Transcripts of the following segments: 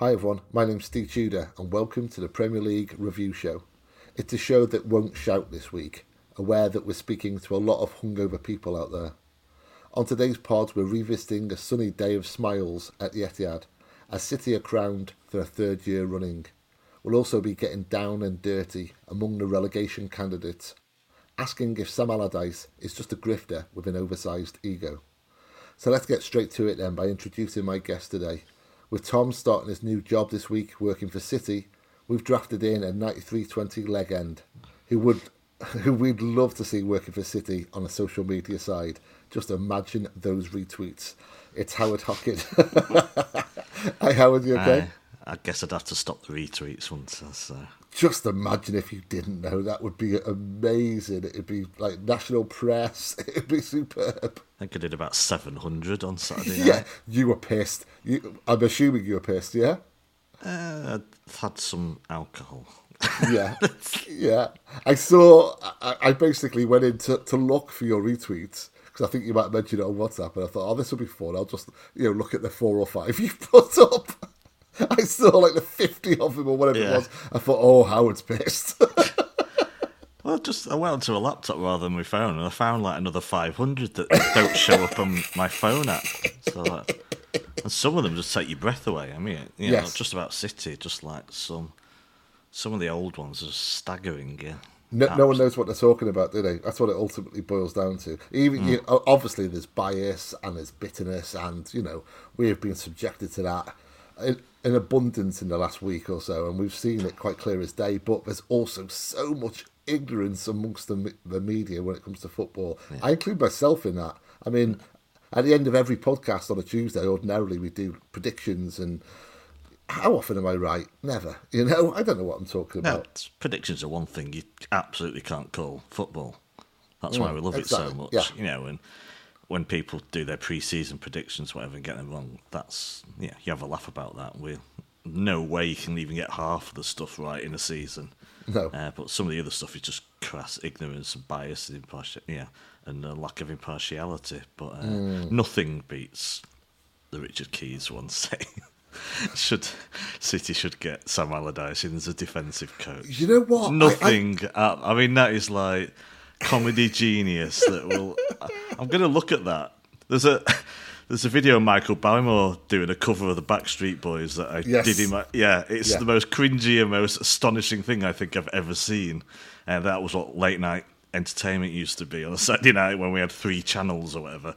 Hi everyone, my name's Ste Tudor and welcome to the Premier League Review Show. It's a show that won't shout this week, aware that we're speaking to a lot of hungover people out there. On today's pod, we're revisiting a sunny day of smiles at the Etihad, as City are crowned for a third year running. We'll also be getting down and dirty among the relegation candidates, asking if Sam Allardyce is just a grifter with an oversized ego. So let's get straight to it then by introducing my guest today. With Tom starting his new job this week working for City, we've drafted in a 93-20 leg end who would who we'd love to see working for City on the social media side. Just imagine those retweets. It's Howard Hockin. Hi Howard, you okay? I, I guess I'd have to stop the retweets once. That's, uh... Just imagine if you didn't know. That would be amazing. It'd be like national press. It'd be superb. I think I did about 700 on Saturday yeah, night. you were pissed. You, I'm assuming you were pissed, yeah? Uh, I've had some alcohol. yeah, yeah. I saw. I, I basically went in to, to look for your retweets because I think you might have mentioned it on WhatsApp, and I thought, oh, this will be fun. I'll just you know look at the four or five you put up. I saw like the fifty of them or whatever Yeah. it was. I thought, oh, Howard's pissed. Well, just I went onto a laptop rather than my phone, and I found like another 500 that don't show up on my phone app. So, like, and some of them just take your breath away. I mean, you know, Yes. not just about City, just like some some of the old ones are staggering. Yeah. No, no one knows what they're talking about, do they? That's what it ultimately boils down to. Even mm. you, o- obviously, there's bias and there's bitterness, and you know we have been subjected to that in, in abundance in the last week or so, and we've seen it quite clear as day. But there's also so much ignorance amongst the, the media when it comes to football. I include myself in that. I mean, at the end of every podcast on a Tuesday, ordinarily we do predictions and. How often am I right? Never. You know, I don't know what I'm talking No, about. predictions are one thing you absolutely can't call football. That's why mm, we love it so much. yeah. You know, and when people do their pre-season predictions, whatever, and get them wrong, that's yeah, you have a laugh about that. We no way you can even get half of the stuff right in a season. No. Uh, but some of the other stuff is just crass ignorance and bias and impartial, yeah, and a lack of impartiality. But uh, Hmm. nothing beats the Richard Keys one saying. should City should get Sam Allardyce in as a defensive coach? You know what? I- I- Nothing. uh, I, mean, that is like comedy genius. That will. I'm going to look at that. There's a. There's a video of Michael Barrymore doing a cover of the Backstreet Boys that I Yes. did in my yeah. It's Yeah. the most cringy and most astonishing thing I think I've ever seen, and that was what late night entertainment used to be on a Saturday night when we had three channels or whatever.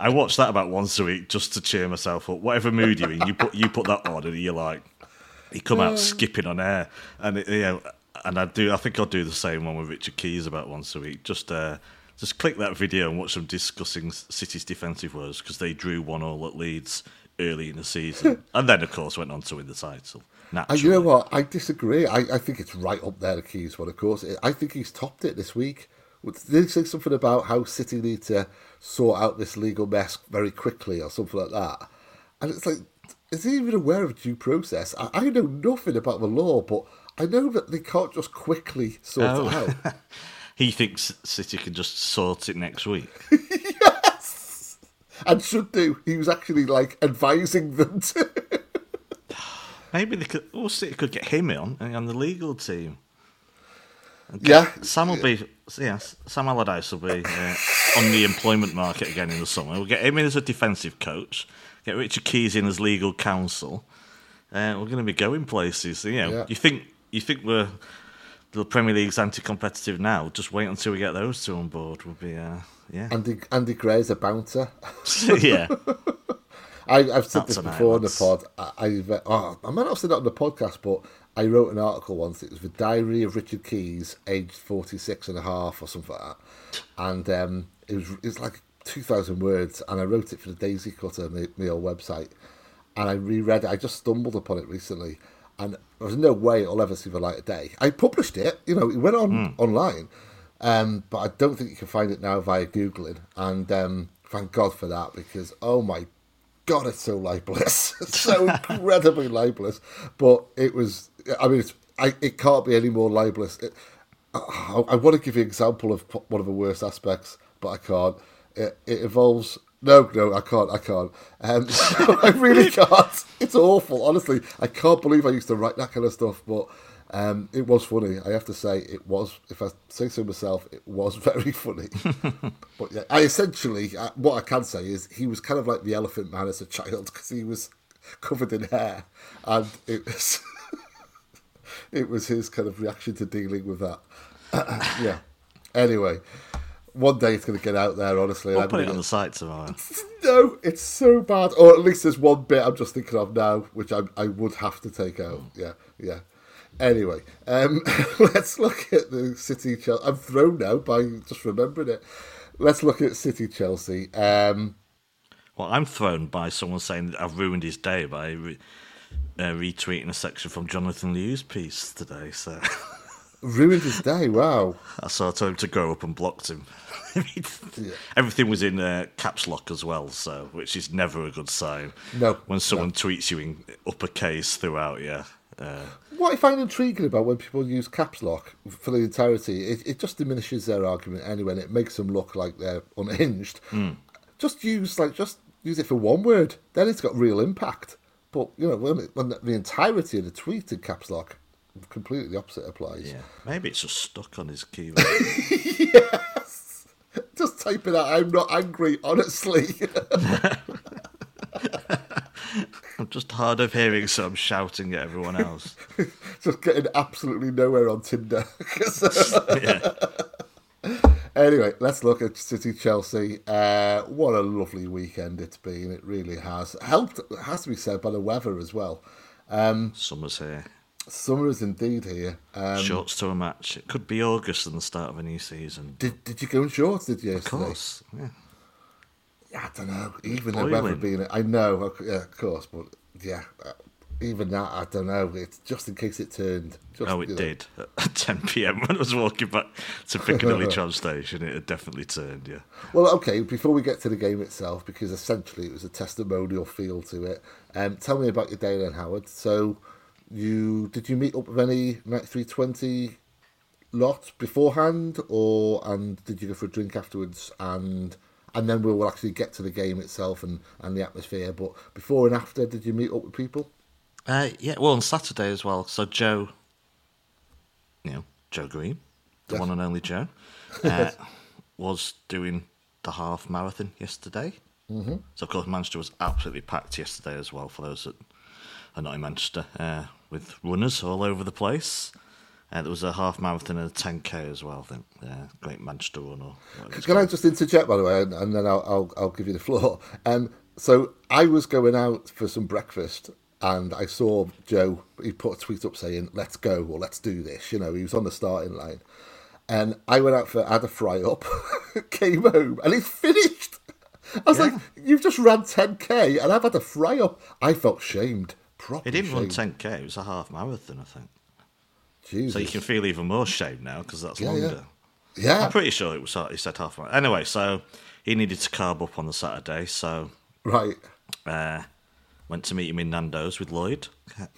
I watched that about once a week just to cheer myself up. Whatever mood you're in, you put you put that on, and you're like, he come out uh. skipping on air, and it, you know, and I do. I think I'll do the same one with Richard Keys about once a week. Just uh, just click that video and watch them discussing City's defensive woes because they drew one all at Leeds early in the season, and then of course went on to win the title. And Naturally, you know what? I disagree. I, I think it's right up there, the Keys one, of course. I think he's topped it this week. Did he say something about how City need to sort out this legal mess very quickly or something like that? And it's like, is he even aware of due process? I, I know nothing about the law, but I know that they can't just quickly sort Oh. it out. he thinks City can just sort it next week. yes, and should do. He was actually like advising them to. Maybe they could. Oh, City could get him on on the legal team. yeah. Sam will be, yeah, Sam Allardyce will be uh, on the employment market again in the summer. We'll get him in as a defensive coach, get Richard Keys in as legal counsel. Uh, we're going to be going places. You know, Yeah. you think you think we're the Premier League's anti-competitive now? Just wait until we get those two on board. We'll be, uh, yeah, Andy, Andy Gray's a bouncer. yeah. I, I've said this before in the pod. I, I've, uh, oh, I might not have said that on the podcast, but I wrote an article once. It was the diary of Richard Keys, aged 46 and a half or something like that. And um, it was it's like 2,000 words, and I wrote it for the Daisy Cutter, my, my old website. And I reread it. I just stumbled upon it recently, and there's no way it'll ever see the light of day. I published it, you know, it went on online, um, but I don't think you can find it now via Googling. And um, thank God for that, because oh my God, it's so libelous, It's so incredibly libelous. But it was, I mean, it's, I, it can't be any more libelous. It, I, I want to give you an example of one of the worst aspects, but I can't. It, it involves No, no, I can't. I can't. Um, I really can't. It's awful, honestly. I can't believe I used to write that kind of stuff, but um, it was funny. I have to say, it was. If I say so myself, it was very funny. but yeah, I essentially, uh, what I can say is, he was kind of like the Elephant Man as a child because he was covered in hair, and it was, it was his kind of reaction to dealing with that. yeah. Anyway, one day it's going to get out there. Honestly, We'll I'm put it on the site tomorrow. no, it's so bad. Or at least there's one bit I'm just thinking of now, which I I would have to take out. Yeah, yeah. Anyway, um, let's look at the City Chelsea. I'm thrown now by just remembering it. Let's look at City Chelsea. Um, Well, I'm thrown by someone saying that I've ruined his day by re- uh, retweeting a section from Jonathan Liew's piece today. So ruined his day. Wow. I saw I told him to grow up and blocked him. Everything was in uh, caps lock as well, so which is never a good sign. No, when someone tweets you in uppercase throughout, yeah. Uh, What I find intriguing about when people use caps lock for the entirety, it, it just diminishes their argument anyway, and it makes them look like they're unhinged. Just use like just use it for one word, then it's got real impact. But you know, when, it, when the entirety of the tweet in caps lock, completely the opposite applies. yeah, maybe it's just stuck on his keyboard. Yes. Just type it out. I'm not angry, honestly. I'm just hard of hearing, so I'm shouting at everyone else. just getting absolutely nowhere on Tinder. yeah. Anyway, let's look at City Chelsea. Uh, what a lovely weekend it's been. It really has. Helped, it has to be said, by the weather as well. Summer's here. Summer is indeed here. Um, Shorts to a match. It could be August and the start of a new season. did, did you go in shorts, did you, Of course. Yeah. Yeah, I don't know. Even the weather being... I know, of- yeah, of course, but yeah, uh, even that, I don't know. It's just in case it turned. Just, Oh, it you know. did. At 10 pm when I was walking back to Piccadilly tram station, it had definitely turned, yeah. Well, okay, before we get to the game itself, because essentially it was a testimonial feel to it, um, tell me about your day then, Howard. So, you did you meet up with any 9320 lot beforehand, or and did you go for a drink afterwards? And and then we'll actually get to the game itself and, and the atmosphere. But before and after, did you meet up with people? Uh, yeah, well, on Saturday as well. So Joe, you know, Joe Green, the Yes. one and only Joe, uh, was doing the half marathon yesterday. Mm-hmm. So, of course, Manchester was absolutely packed yesterday as well for those that are not in Manchester, uh, with runners all over the place. Uh, there was a half marathon and a 10k as well, I think. yeah, Great Manchester Run or Can I just interject, by the way, and, and then I'll, I'll I'll give you the floor. Um, so I was going out for some breakfast, and I saw Joe. He put a tweet up saying, "Let's go" or "Let's do this." You know, he was on the starting line, and I went out for had a fry up, came home, and it's finished. I was like, "You've just ran 10k, and I've had a fry up." I felt shamed. Properly It didn't run 10k, it was a half marathon, I think. Jesus. So you can feel even more shame now because that's Yeah, yeah. longer. yeah, I'm pretty sure it was he said half. hour. Anyway, so he needed to carb up on the Saturday, so right. uh, went to meet him in Nando's with Lloyd.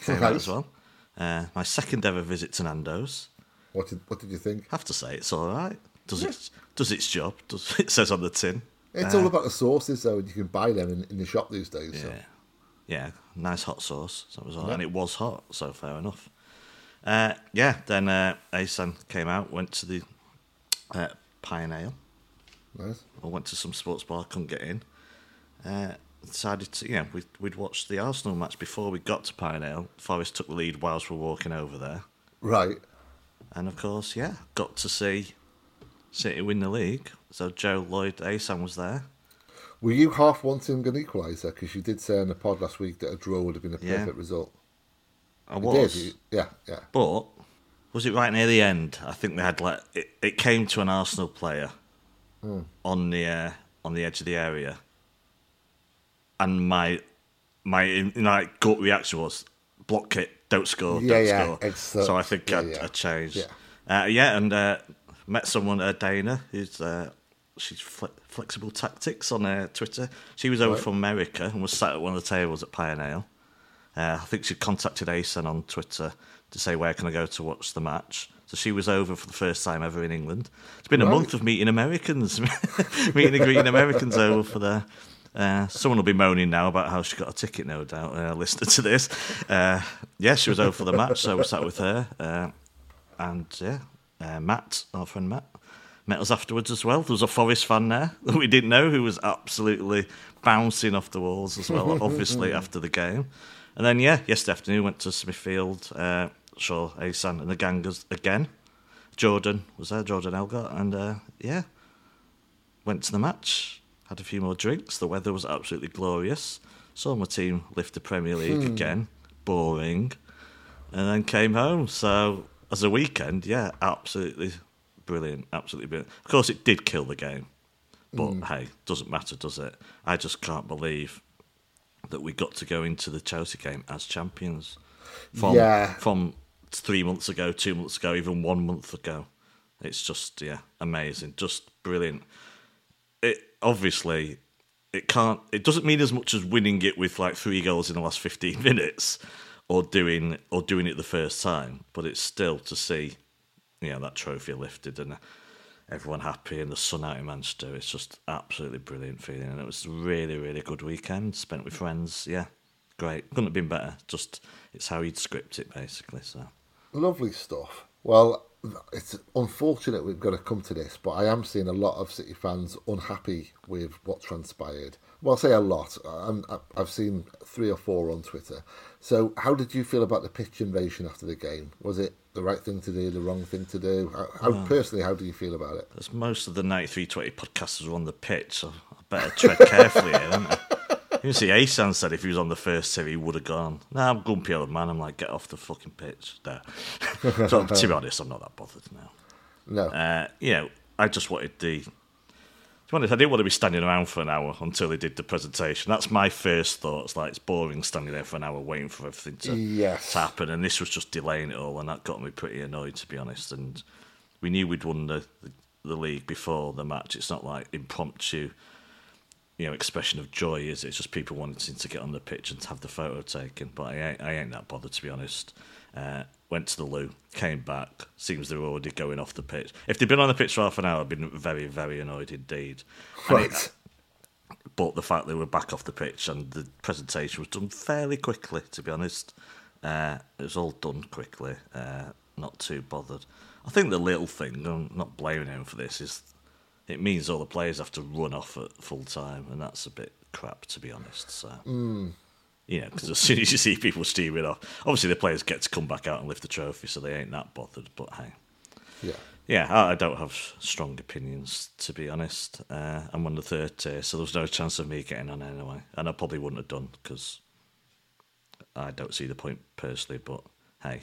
Came Right. as well. Uh, my second ever visit to Nando's. What did what did you think? Have to say it's all right. Does it does its job? Does it says on the tin? It's all about the sauces, though, and you can buy them in, in the shop these days. So. Yeah, yeah, nice hot sauce. So it was all, and it was hot, so fair enough. Uh, yeah, then uh, Asan came out, went to the uh, Ale. Nice. I went to some sports bar, couldn't get in. Uh, decided to, you know, we'd, we'd watched the Arsenal match before we got to Ale. Forest took the lead whilst we were walking over there. Right. And of course, yeah, got to see City win the league. So Joe Lloyd Asan was there. Were you half wanting an equaliser? Because you did say on the pod last week that a draw would have been a Yeah. perfect result. I You was. You, yeah, yeah. But was it right near the end? I think they had like it, it came to an Arsenal player on the uh, on the edge of the area, and my my like gut reaction was block it, don't score, Yeah, don't yeah, score. so I think yeah, I, yeah. I changed. Yeah. uh, yeah, and uh, met someone, uh, Dana, who's uh, she's fle- flexible tactics on uh, Twitter. She was over Right. from America and was sat at one of the tables at Pioneer. Uh, I think she contacted Asen on Twitter to say where can I go to watch the match. So she was over for the first time ever in England. It's been a month of meeting Americans, meeting and greeting Americans over for the Uh, someone will be moaning now about how she got a ticket, no doubt, uh, listening to this. Uh, yeah, she was over for the match, so we sat with her. Uh, and yeah, uh, Matt, our friend Matt, met us afterwards as well. There was a Forest fan there that we didn't know who was absolutely bouncing off the walls as well, obviously, after the game. And then, yeah, yesterday afternoon went to Smithfield, uh, saw Asan and the gangers again. Jordan was there, Jordan Elgar, and uh, yeah, went to the match, had a few more drinks. The weather was absolutely glorious. Saw my team lift the Premier League Hmm. again, boring, and then came home. So as a weekend, yeah, absolutely brilliant, absolutely brilliant. Of course, it did kill the game, but Hmm. hey, doesn't matter, does it? I just can't believe that we got to go into the Chelsea game as champions from Yeah. from three months ago, two months ago, even one month ago. It's just yeah, amazing, just brilliant. It obviously it can't. It doesn't mean as much as winning it with like three goals in the last fifteen minutes, or doing or doing it the first time. But it's still to see, know, that trophy lifted and everyone happy and the sun out in Manchester. It's just absolutely brilliant feeling, and it was really really good weekend spent with friends. Yeah, great. Couldn't have been better. Just it's how you'd script it basically. So. Lovely stuff. Well, it's unfortunate we've got to come to this, but I am seeing a lot of City fans unhappy with what transpired. Well, I say a lot. I'm, I've seen three or four on Twitter. So, how did you feel about the pitch invasion after the game? Was it the right thing to do, the wrong thing to do? How, how personally, how do you feel about it? As most of the 9320 podcasters are on the pitch, so I better tread carefully here, don't I? You see, Asan said if he was on the first tee, he would have gone. Nah, I'm grumpy old man. I'm like, get off the fucking pitch. There. so, to be honest, I'm not that bothered now. No. Uh, you know, I just wanted the. To be honest, I didn't want to be standing around for an hour until they did the presentation. That's my first thoughts. Like it's boring standing there for an hour waiting for everything to, Yes. to happen, and this was just delaying it all, and that got me pretty annoyed, to be honest. And we knew we'd won the, the, the league before the match. It's not like impromptu, you know, expression of joy, is it? It's just people wanting to get on the pitch and to have the photo taken. But I ain't, I ain't that bothered, to be honest. Uh, went to the loo, came back. Seems they were already going off the pitch. If they'd been on the pitch for half an hour, I'd been very, very annoyed indeed. It- right. but the fact they were back off the pitch and the presentation was done fairly quickly, to be honest. Uh, it was all done quickly, uh, not too bothered. I think the little thing, I'm not blaming him for this, is it means all the players have to run off at full time, and that's a bit crap, to be honest. So, you know, because as soon as you see people steaming off, obviously the players get to come back out and lift the trophy, so they ain't that bothered. But hey, Yeah. yeah, I, I don't have strong opinions to be honest. Uh, I'm on the third tier, so there was no chance of me getting on anyway, and I probably wouldn't have done because I don't see the point personally. But hey,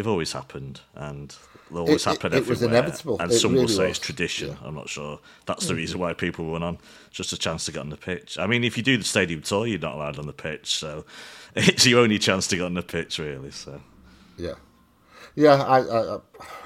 they've always happened, and they'll always It- it- happen it was everywhere. inevitable. And It some will say was. it's tradition. Yeah. I'm not sure. That's the reason why people run on. Just a chance to get on the pitch. I mean, if you do the stadium tour, you're not allowed on the pitch, so it's your only chance to get on the pitch, really. So. Yeah, yeah. I, I, I-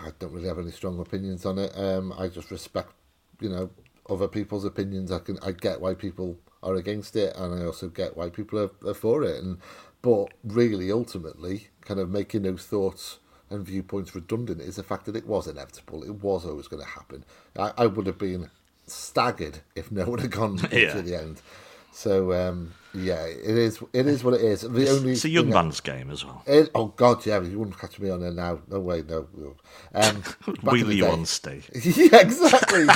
I don't really have any strong opinions on it. Um, I just respect, you know, other people's opinions. I can, I get why people are against it, and I also get why people are, are for it. And but really, ultimately, kind of making those thoughts and viewpoints redundant is the fact that it was inevitable. It was always going to happen. I, I would have been staggered if no one had gone Yeah. to the end. So um, yeah, it is. It is what it is. The only It's a young man's game as well. it, oh God, yeah, you wouldn't catch me on there now. No way, no. Um, Wheelie on stay. yeah, exactly.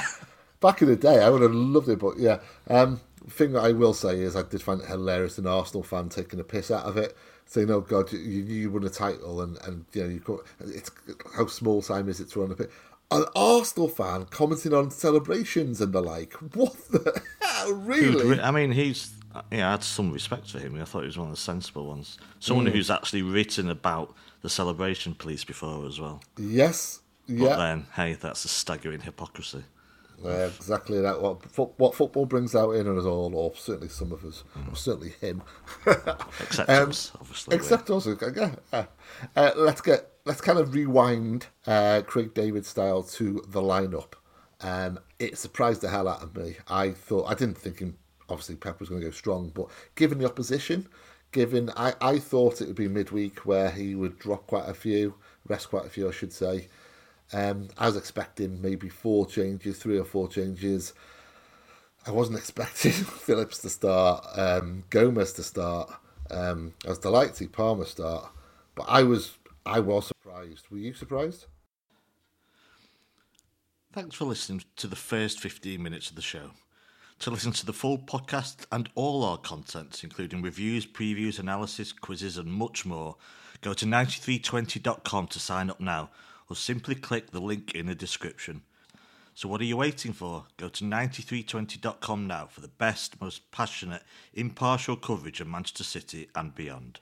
back in the day, I would have loved it, but yeah. Um, thing that I will say is, I did find it hilarious an Arsenal fan taking a piss out of it, saying, "Oh God, you, you won a title, and and you know you got it's how small time is it to run a pit." An Arsenal fan commenting on celebrations and the like. What the hell, really? re- I mean, he's. Yeah, I had some respect for him. I thought he was one of the sensible ones. Someone Mm. who's actually written about the celebration police before as well. yes, But yeah. then, hey, that's a staggering hypocrisy. Yeah, exactly that. What what football brings out in us all, or certainly some of us, or certainly him. Except Um, us, obviously. Except also, yeah. yeah. Uh, let's get let's kind of rewind uh, Craig David style to the lineup. Um, it surprised the hell out of me. I thought I didn't think him. Obviously, Pep was going to go strong, but given the opposition, given I, I thought it would be midweek where he would drop quite a few, rest quite a few, I should say. Um, I was expecting maybe four changes, three or four changes. I wasn't expecting Phillips to start, um, Gomez to start. Um, I was delighted to see Palmer start, but I was I was surprised. Were you surprised? Thanks for listening to the first 15 minutes of the show. To listen to the full podcast and all our contents, including reviews, previews, analysis, quizzes, and much more, go to 9320.com to sign up now, or simply click the link in the description. So, what are you waiting for? Go to 9320.com now for the best, most passionate, impartial coverage of Manchester City and beyond.